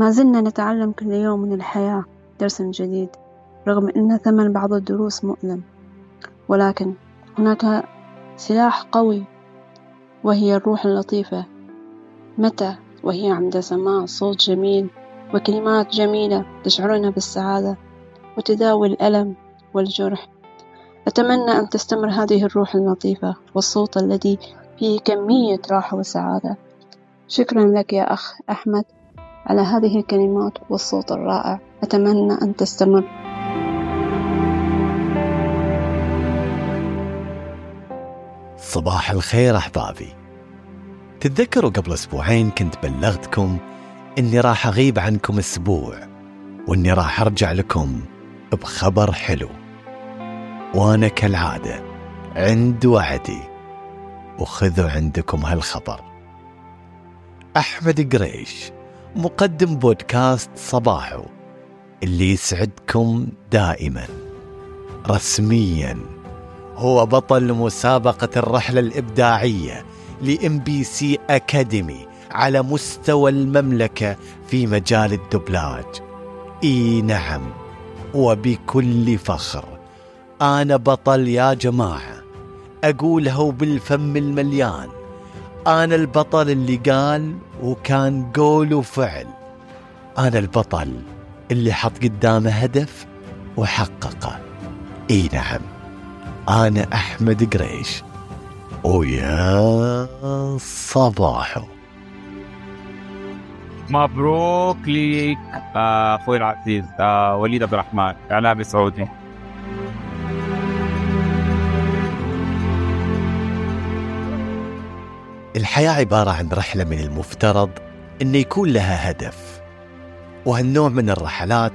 ما زلنا نتعلم كل يوم من الحياة درس جديد رغم أن ثمن بعض الدروس مؤلم. ولكن هناك سلاح قوي وهي الروح اللطيفة. متى؟ وهي عند سماع صوت جميل وكلمات جميلة تشعرنا بالسعادة وتداوي الألم والجرح. أتمنى أن تستمر هذه الروح اللطيفة والصوت الذي فيه كمية راحة وسعادة. شكرا لك يا أخ أحمد. على هذه الكلمات والصوت الرائع. أتمنى أن تستمر. صباح الخير أحبابي. تتذكروا قبل أسبوعين كنت بلغتكم إني راح أغيب عنكم أسبوع وإني راح أرجع لكم بخبر حلو. وأنا كالعادة عند وعدي وخذوا عندكم هالخبر. أحمد قريش. مقدم بودكاست صباحو اللي يسعدكم دائما. رسميا هو بطل مسابقة الرحلة الإبداعية لإم بي سي أكاديمي على مستوى المملكة في مجال الدبلاج. إي نعم وبكل فخر. أنا بطل يا جماعة أقولها بالفم المليان. أنا البطل اللي قال وكان قول وفعل. أنا البطل اللي حط قدامه هدف وحققه. إي نعم أنا أحمد قريش. ويا صباحو مبروك ليك آه، أخوي العزيز آه، وليد عبد الرحمن إعلامي سعودي. الحياة عبارة عن رحلة من المفترض أن يكون لها هدف وهالنوع من الرحلات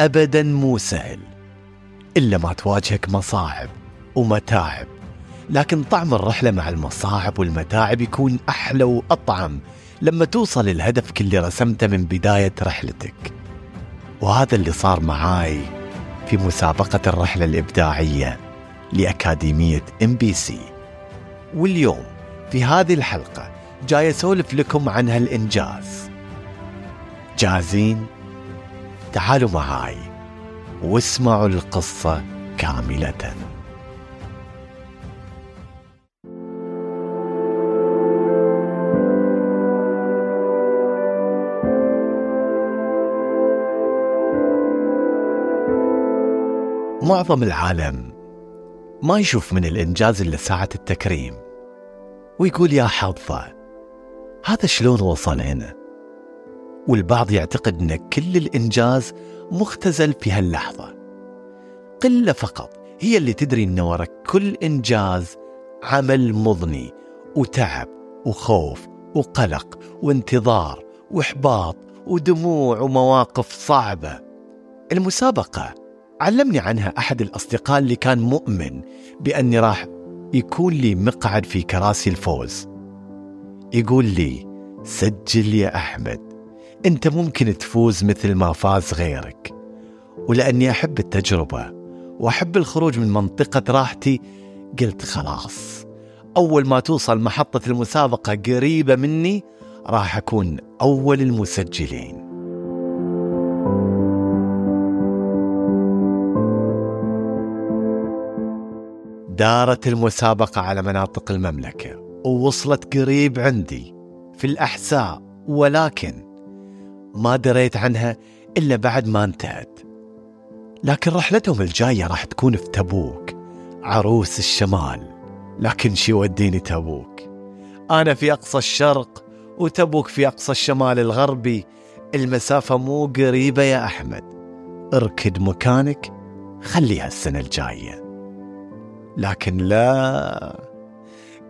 أبدا مو سهل إلا ما تواجهك مصاعب ومتاعب. لكن طعم الرحلة مع المصاعب والمتاعب يكون أحلى وأطعم لما توصل لهدفك اللي رسمته من بداية رحلتك. وهذا اللي صار معاي في مسابقة الرحلة الإبداعية لأكاديمية إم بي سي. واليوم في هذه الحلقة جاي أسولف لكم عن هالإنجاز. جاهزين؟ تعالوا معاي واسمعوا القصة كاملة. معظم العالم ما يشوف من الإنجاز إلا ساعة التكريم. ويقول يا حظه هذا شلون وصل هنا؟ والبعض يعتقد أن كل الإنجاز مختزل في هاللحظة. قلة فقط هي اللي تدري أن وراء كل إنجاز عمل مضني وتعب وخوف وقلق وانتظار وإحباط ودموع ومواقف صعبة. المسابقة علمني عنها أحد الأصدقاء اللي كان مؤمن بأني راح يكون لي مقعد في كراسي الفوز. يقول لي سجل يا أحمد أنت ممكن تفوز مثل ما فاز غيرك. ولأني أحب التجربة وأحب الخروج من منطقة راحتي. قلت خلاص أول ما توصل محطة المسابقة قريبة مني راح أكون أول المسجلين. دارت المسابقة على مناطق المملكة ووصلت قريب عندي في الأحساء ولكن ما دريت عنها إلا بعد ما انتهت. لكن رحلتهم الجاية راح تكون في تبوك عروس الشمال. لكن شي وديني تبوك؟ أنا في أقصى الشرق وتبوك في أقصى الشمال الغربي. المسافة مو قريبة يا أحمد. اركد مكانك خليها السنة الجاية. لكن لا.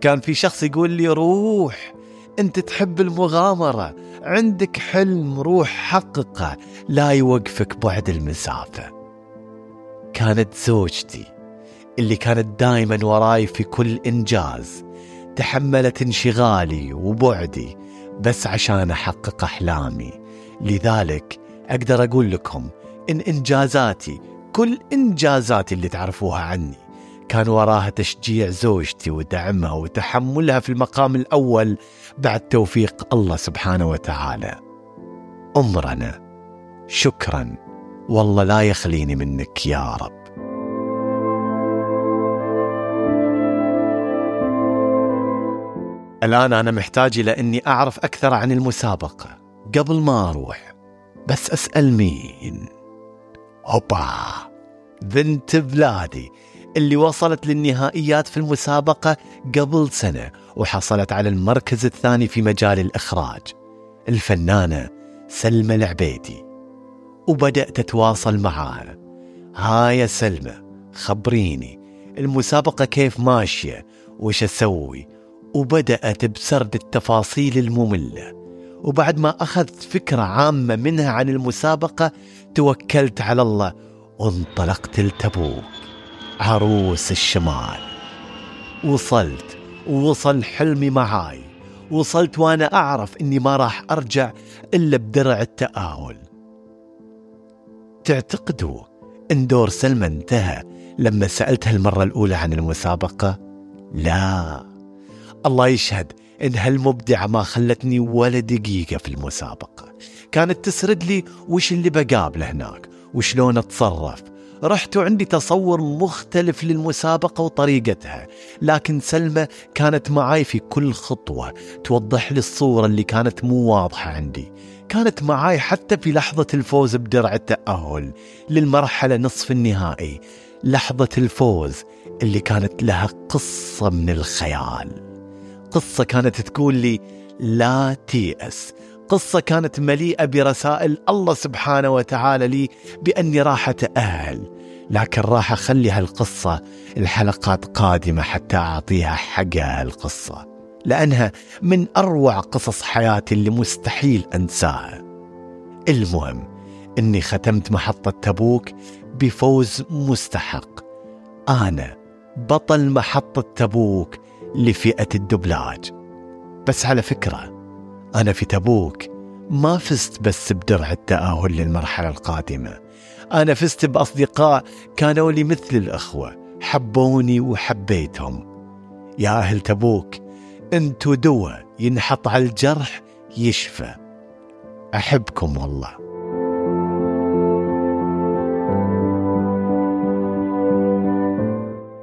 كان في شخص يقول لي روح أنت تحب المغامرة عندك حلم روح حققه لا يوقفك بعد المسافة. كانت زوجتي اللي كانت دايما وراي في كل إنجاز تحملت انشغالي وبعدي بس عشان أحقق أحلامي. لذلك أقدر أقول لكم إن إنجازاتي كل إنجازاتي اللي تعرفوها عني كان وراها تشجيع زوجتي ودعمها وتحملها في المقام الأول بعد توفيق الله سبحانه وتعالى. أمرنا شكرا. والله لا يخليني منك يا رب. الآن أنا محتاج إلى أني أعرف أكثر عن المسابقة. قبل ما أروح بس أسأل مين؟ هوبا بنت بلادي. اللي وصلت للنهائيات في المسابقة قبل سنة وحصلت على المركز الثاني في مجال الإخراج. الفنانة سلمى العبيدي. وبدأت أتواصل معاها هاي يا سلمى خبريني. المسابقة كيف ماشية؟ وش أسوي؟ وبدأت بسرد التفاصيل المملة. وبعد ما أخذت فكرة عامة منها عن المسابقة توكلت على الله وانطلقت لتبوك. عروس الشمال. وصلت ووصل حلمي معاي. وصلت وأنا أعرف إني ما راح أرجع إلا بدرع التآهل تعتقدوا إن دور سلمى انتهى لما سألتها المرة الأولى عن المسابقة؟ لا. الله يشهد إن هالمبدعة ما خلتني ولا دقيقة في المسابقة. كانت تسرد لي وش اللي بقابله هناك؟ وشلون أتصرف؟ رحت وعندي تصور مختلف للمسابقة وطريقتها لكن سلمى كانت معاي في كل خطوة توضح لي الصورة اللي كانت مو واضحة عندي. كانت معاي حتى في لحظة الفوز بدرع التأهل للمرحلة نصف النهائي لحظة الفوز اللي كانت لها قصة من الخيال. قصة كانت تقول لي لا تيأس قصة كانت مليئة برسائل الله سبحانه وتعالى لي بأني راح أتأهل لكن راح أخلي هالقصة الحلقات قادمة حتى أعطيها حقها القصة لأنها من أروع قصص حياتي اللي مستحيل أنساها. المهم أني ختمت محطة تبوك بفوز مستحق. أنا بطل محطة تبوك لفئة الدبلاج. بس على فكرة أنا في تبوك. ما فزت بس بدرع التأهل للمرحلة القادمة. أنا فزت بأصدقاء كانوا لي مثل الأخوة حبوني وحبيتهم. يا أهل تبوك انتو دواء ينحط على الجرح يشفى. أحبكم والله.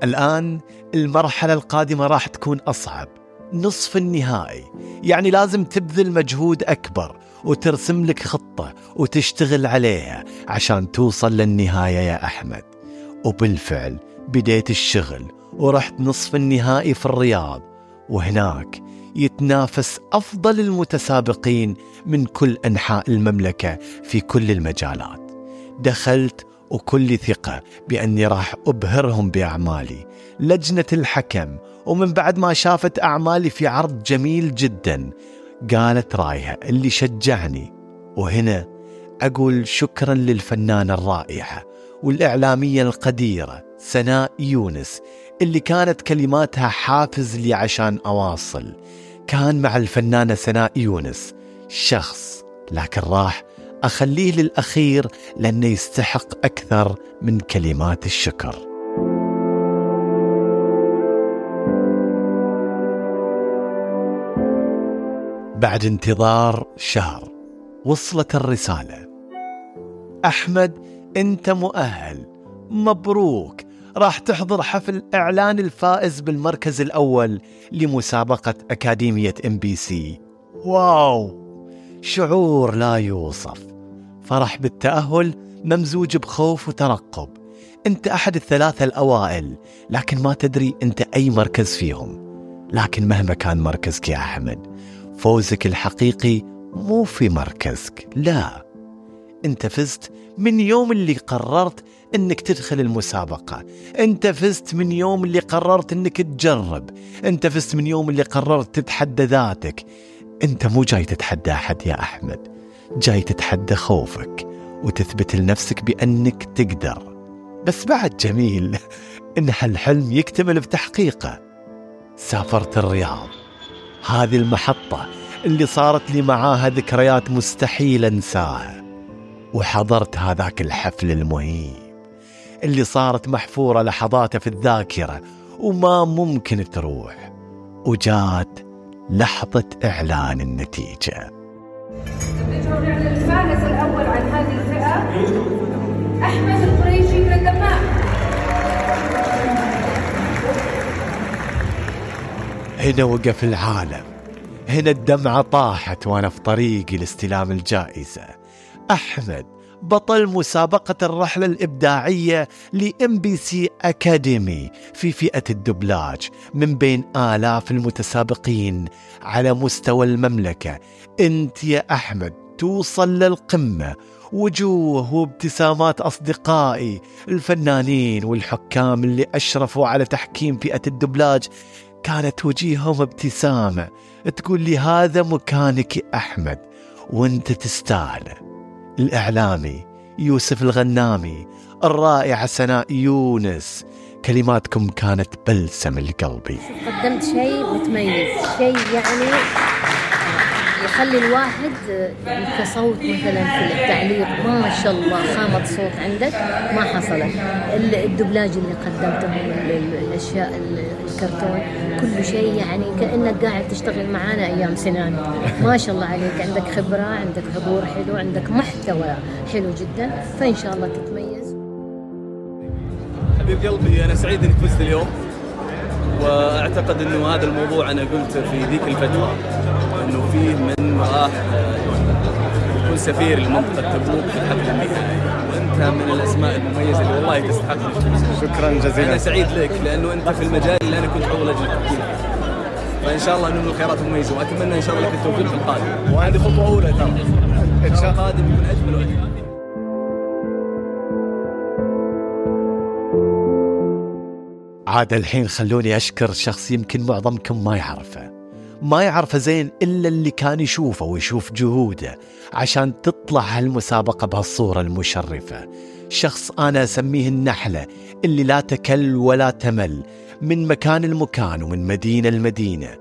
الآن المرحلة القادمة راح تكون أصعب. نصف النهائي. يعني لازم تبذل مجهود أكبر وترسم لك خطة وتشتغل عليها عشان توصل للنهاية يا أحمد. وبالفعل بديت الشغل ورحت نصف النهائي في الرياض وهناك يتنافس أفضل المتسابقين من كل أنحاء المملكة في كل المجالات. دخلت وكل ثقة بأني راح أبهرهم بأعمالي. لجنة الحكم ومن بعد ما شافت أعمالي في عرض جميل جدا قالت رايها اللي شجعني. وهنا أقول شكرا للفنانة الرائعة والإعلامية القديرة سناء يونس اللي كانت كلماتها حافز لي عشان أواصل. كان مع الفنانة سناء يونس شخص لكن راح أخليه للأخير لأنه يستحق أكثر من كلمات الشكر. بعد انتظار شهر. وصلت الرسالة. أحمد أنت مؤهل. مبروك. راح تحضر حفل إعلان الفائز بالمركز الأول لمسابقة أكاديمية إم بي سي. Wow! شعور لا يوصف. فرح بالتأهل ممزوج بخوف وترقب. أنت أحد الثلاثة الأوائل لكن ما تدري أنت أي مركز فيهم. لكن مهما كان مركزك يا أحمد فوزك الحقيقي مو في مركزك لا. انت فزت من يوم اللي قررت انك تدخل المسابقة. انت فزت من يوم اللي قررت انك تجرب. انت فزت من يوم اللي قررت تتحدى ذاتك. انت مو جاي تتحدى أحد يا أحمد. جاي تتحدى خوفك وتثبت لنفسك بأنك تقدر. بس بعد جميل إن هالحلم يكتمل بتحقيقه. سافرت الرياض. هذه المحطة اللي صارت لي معاها ذكريات مستحيل أنساها. وحضرت هذاك الحفل المهيب اللي صارت محفورة لحظاته في الذاكرة وما ممكن تروح. وجات لحظة إعلان النتيجة. أحمد القريشي من الدمام. هنا وقف العالم. هنا الدمعة طاحت وأنا في طريقي لاستلام الجائزة. أحمد بطل مسابقة الرحلة الإبداعية لإم بي سي أكاديمي في فئة الدبلاج من بين آلاف المتسابقين على مستوى المملكة. أنت يا أحمد توصل للقمة. وجوه وابتسامات أصدقائي الفنانين والحكام اللي أشرفوا على تحكيم فئة الدبلاج كانت وجيههم ابتسامة. تقول لي هذا مكانك يا أحمد وأنت تستاهله الإعلامي يوسف الغنامي الرائعة سناء يونس. كلماتكم كانت بلسم لقلبي قدمت شيء متميز شيء يعني يخلي الواحد كصوت مثلا في التعليق. ما شاء الله خامة صوت عندك. ما حصلت. ال- الدبلاج اللي قدمته ال- ال- الأشياء ال- الكرتون كل شيء يعني كأنك قاعد تشتغل معانا أيام سنان. ما شاء الله عليك. عندك خبرة عندك حضور حلو عندك محتوى حلو جدا. فإن شاء الله تتميز. حبيب قلبي أنا سعيد إنك فزت اليوم. وأعتقد إنه هذا الموضوع أنا قلته في ذيك الفترة. إنه فيه من راح آه، يكون سفير لمنطقة تبوك في الحفل النهائي وانت من الأسماء المميزة اللي والله تستحق. شكرا أنا جزيلا سعيد لك لأنه أنت في المجال اللي أنا كنت اول أجل التفكير فإن شاء الله انه من الخيرات مميزة وأتمنى إن شاء الله لك التوفيق في القادم. وهذه خطوة أولى ترى. إن شاء الله. القادم يكون أجمل وأجمل. عاد الحين خلوني أشكر شخص يمكن معظمكم ما يعرفه. ما يعرفه زين إلا اللي كان يشوفه ويشوف جهوده عشان تطلع هالمسابقة بهالصورة المشرفة. شخص أنا أسميه النحلة اللي لا تكل ولا تمل من مكان لمكان ومن مدينة لمدينة.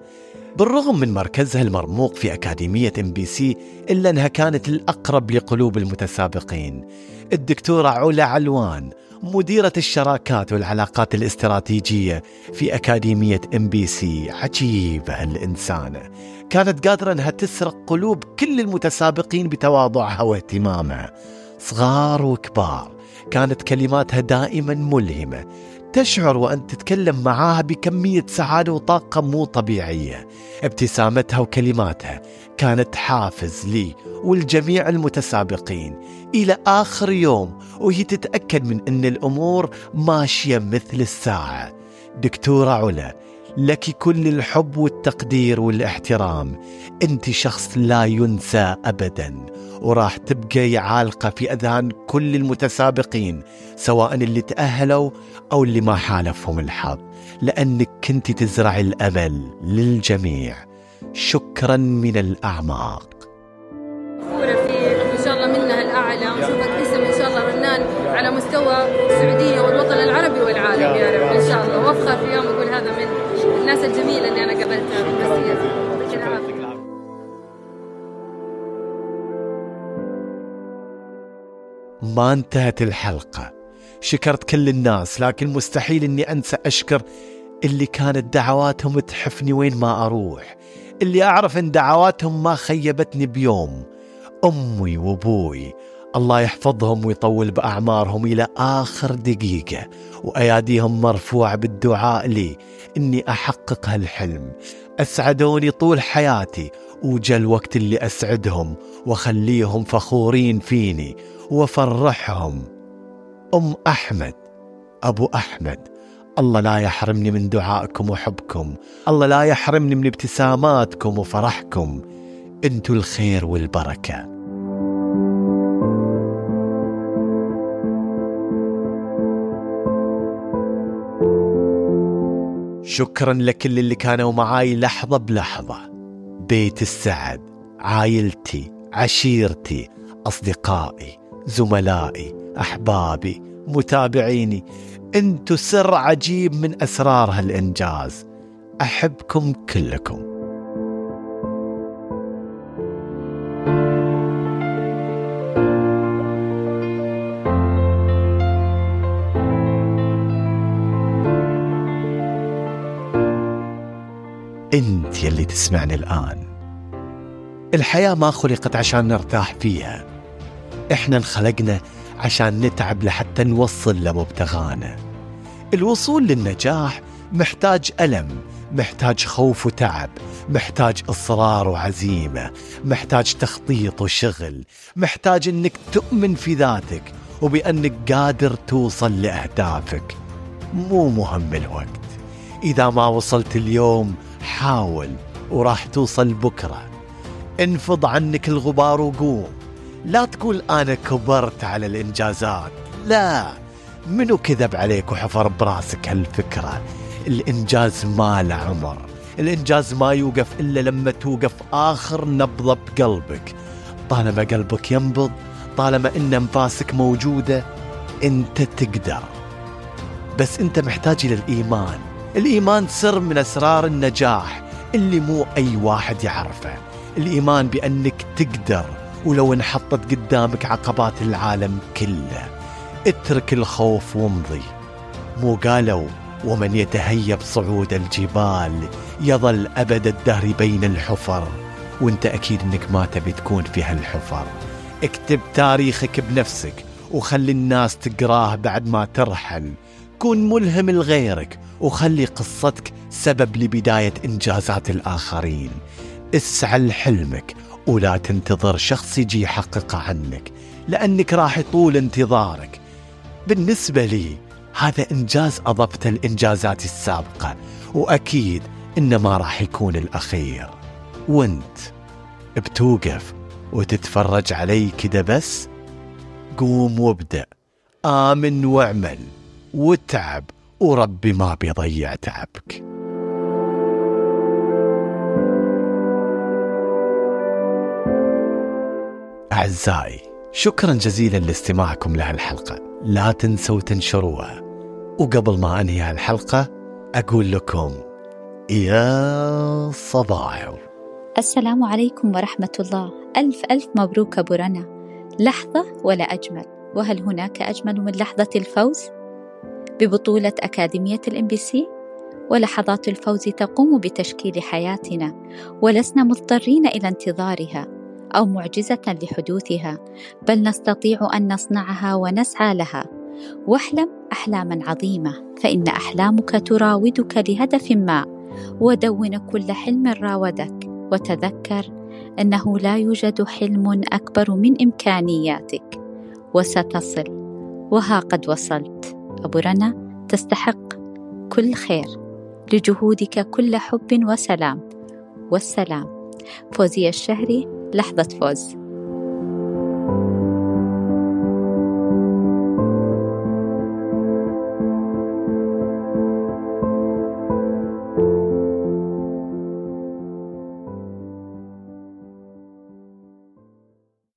بالرغم من مركزها المرموق في أكاديمية إم بي سي إلا أنها كانت الأقرب لقلوب المتسابقين. الدكتورة علا علوان مديرة الشراكات والعلاقات الاستراتيجية في أكاديمية إم بي سي عجيبة الإنسانة كانت قادرة أنها تسرق قلوب كل المتسابقين بتواضعها واهتمامها. صغار وكبار. كانت كلماتها دائما ملهمة. تشعر وأنت تتكلم معاها بكمية سعادة وطاقة مو طبيعية. ابتسامتها وكلماتها كانت حافز لي والجميع المتسابقين إلى آخر يوم وهي تتأكد من أن الأمور ماشية مثل الساعة. دكتورة علا لك كل الحب والتقدير والاحترام. أنت شخص لا ينسى ابدا. وراح تبقي عالقه في أذهان كل المتسابقين سواء اللي تأهلوا أو اللي ما حالفهم الحظ. لأنك كنت تزرع الامل للجميع. شكرا من الأعماق. فخورة فيك وإن شاء الله منها الأعلى. ونشوفك اسم إن شاء الله رنان على مستوى السعودية والوطن العربي والعالم. يا رب إن شاء الله. وأفخر في يوم أقول هذا من الناس الجميلة اللي أنا قابلتها بس يعطيك ما انتهت الحلقة. شكرت كل الناس لكن مستحيل إني أنسى أشكر اللي كانت دعواتهم تحفني وين ما أروح اللي أعرف إن دعواتهم ما خيبتني بيوم. أمي وأبوي الله يحفظهم ويطول بأعمارهم إلى آخر دقيقة وأياديهم مرفوعة بالدعاء لي إني أحقق هالحلم. أسعدوني طول حياتي وجا الوقت اللي أسعدهم واخليهم فخورين فيني وافرحهم أم أحمد أبو أحمد الله لا يحرمني من دعائكم وحبكم الله لا يحرمني من ابتساماتكم وفرحكم. أنتوا الخير والبركة. شكرا لكل اللي كانوا معاي لحظة بلحظة. بيت السعد عائلتي عشيرتي أصدقائي زملائي أحبابي متابعيني أنتوا سر عجيب من أسرار هالإنجاز. أحبكم كلكم. أنت يلي تسمعني الآن. الحياة ما خلقت عشان نرتاح فيها. إحنا انخلقنا عشان نتعب لحتى نوصل لمبتغانا. الوصول للنجاح محتاج ألم محتاج خوف وتعب محتاج إصرار وعزيمة محتاج تخطيط وشغل محتاج أنك تؤمن في ذاتك وبأنك قادر توصل لأهدافك. مو مهم الوقت. إذا ما وصلت اليوم حاول وراح توصل بكرة. انفض عنك الغبار وقوم. لا تقول أنا كبرت على الإنجازات. لا منو كذب عليك وحفر براسك هالفكرة؟ الإنجاز ما له عمر. الإنجاز ما يوقف إلا لما توقف آخر نبضة بقلبك. طالما قلبك ينبض طالما إن أنفاسك موجودة أنت تقدر. بس أنت محتاج إلى الإيمان. الإيمان سر من أسرار النجاح اللي مو أي واحد يعرفه. الإيمان بأنك تقدر ولو انحطت قدامك عقبات العالم كله. اترك الخوف وامضي. مو قالوا ومن يتهيب صعود الجبال يظل أبد الدهر بين الحفر وانت أكيد إنك ما تبي تكون في هالحفر. اكتب تاريخك بنفسك وخلي الناس تقراه بعد ما ترحل. كون ملهم لغيرك وخلي قصتك سبب لبداية إنجازات الآخرين. اسعى لحلمك ولا تنتظر شخص يجي يحققه عنك لأنك راح يطول انتظارك. بالنسبة لي هذا إنجاز أضفته الإنجازات السابقة وأكيد إنه ما راح يكون الأخير. وأنت بتوقف وتتفرج علي كده بس؟ قوم وابدأ آمن واعمل واتعب وربي ما بيضيع تعبك. أعزائي شكرا جزيلا لاستماعكم لهالحلقة. لا تنسوا تنشروها. وقبل ما أنهي هالحلقة أقول لكم يا صباح. السلام عليكم ورحمة الله. ألف ألف مبروك أبو رنا. لحظة ولا أجمل. وهل هناك أجمل من لحظة الفوز؟ ببطولة أكاديمية الإم بي سي ولحظات الفوز تقوم بتشكيل حياتنا ولسنا مضطرين إلى انتظارها أو معجزة لحدوثها بل نستطيع أن نصنعها ونسعى لها. واحلم أحلاما عظيمة فإن أحلامك تراودك لهدف ما ودون كل حلم راودك. وتذكر أنه لا يوجد حلم أكبر من إمكانياتك. وستصل وها قد وصلت. أبو رنا تستحق كل خير. لجهودك كل حب وسلام. والسلام. فوزية الشهري لحظة فوز.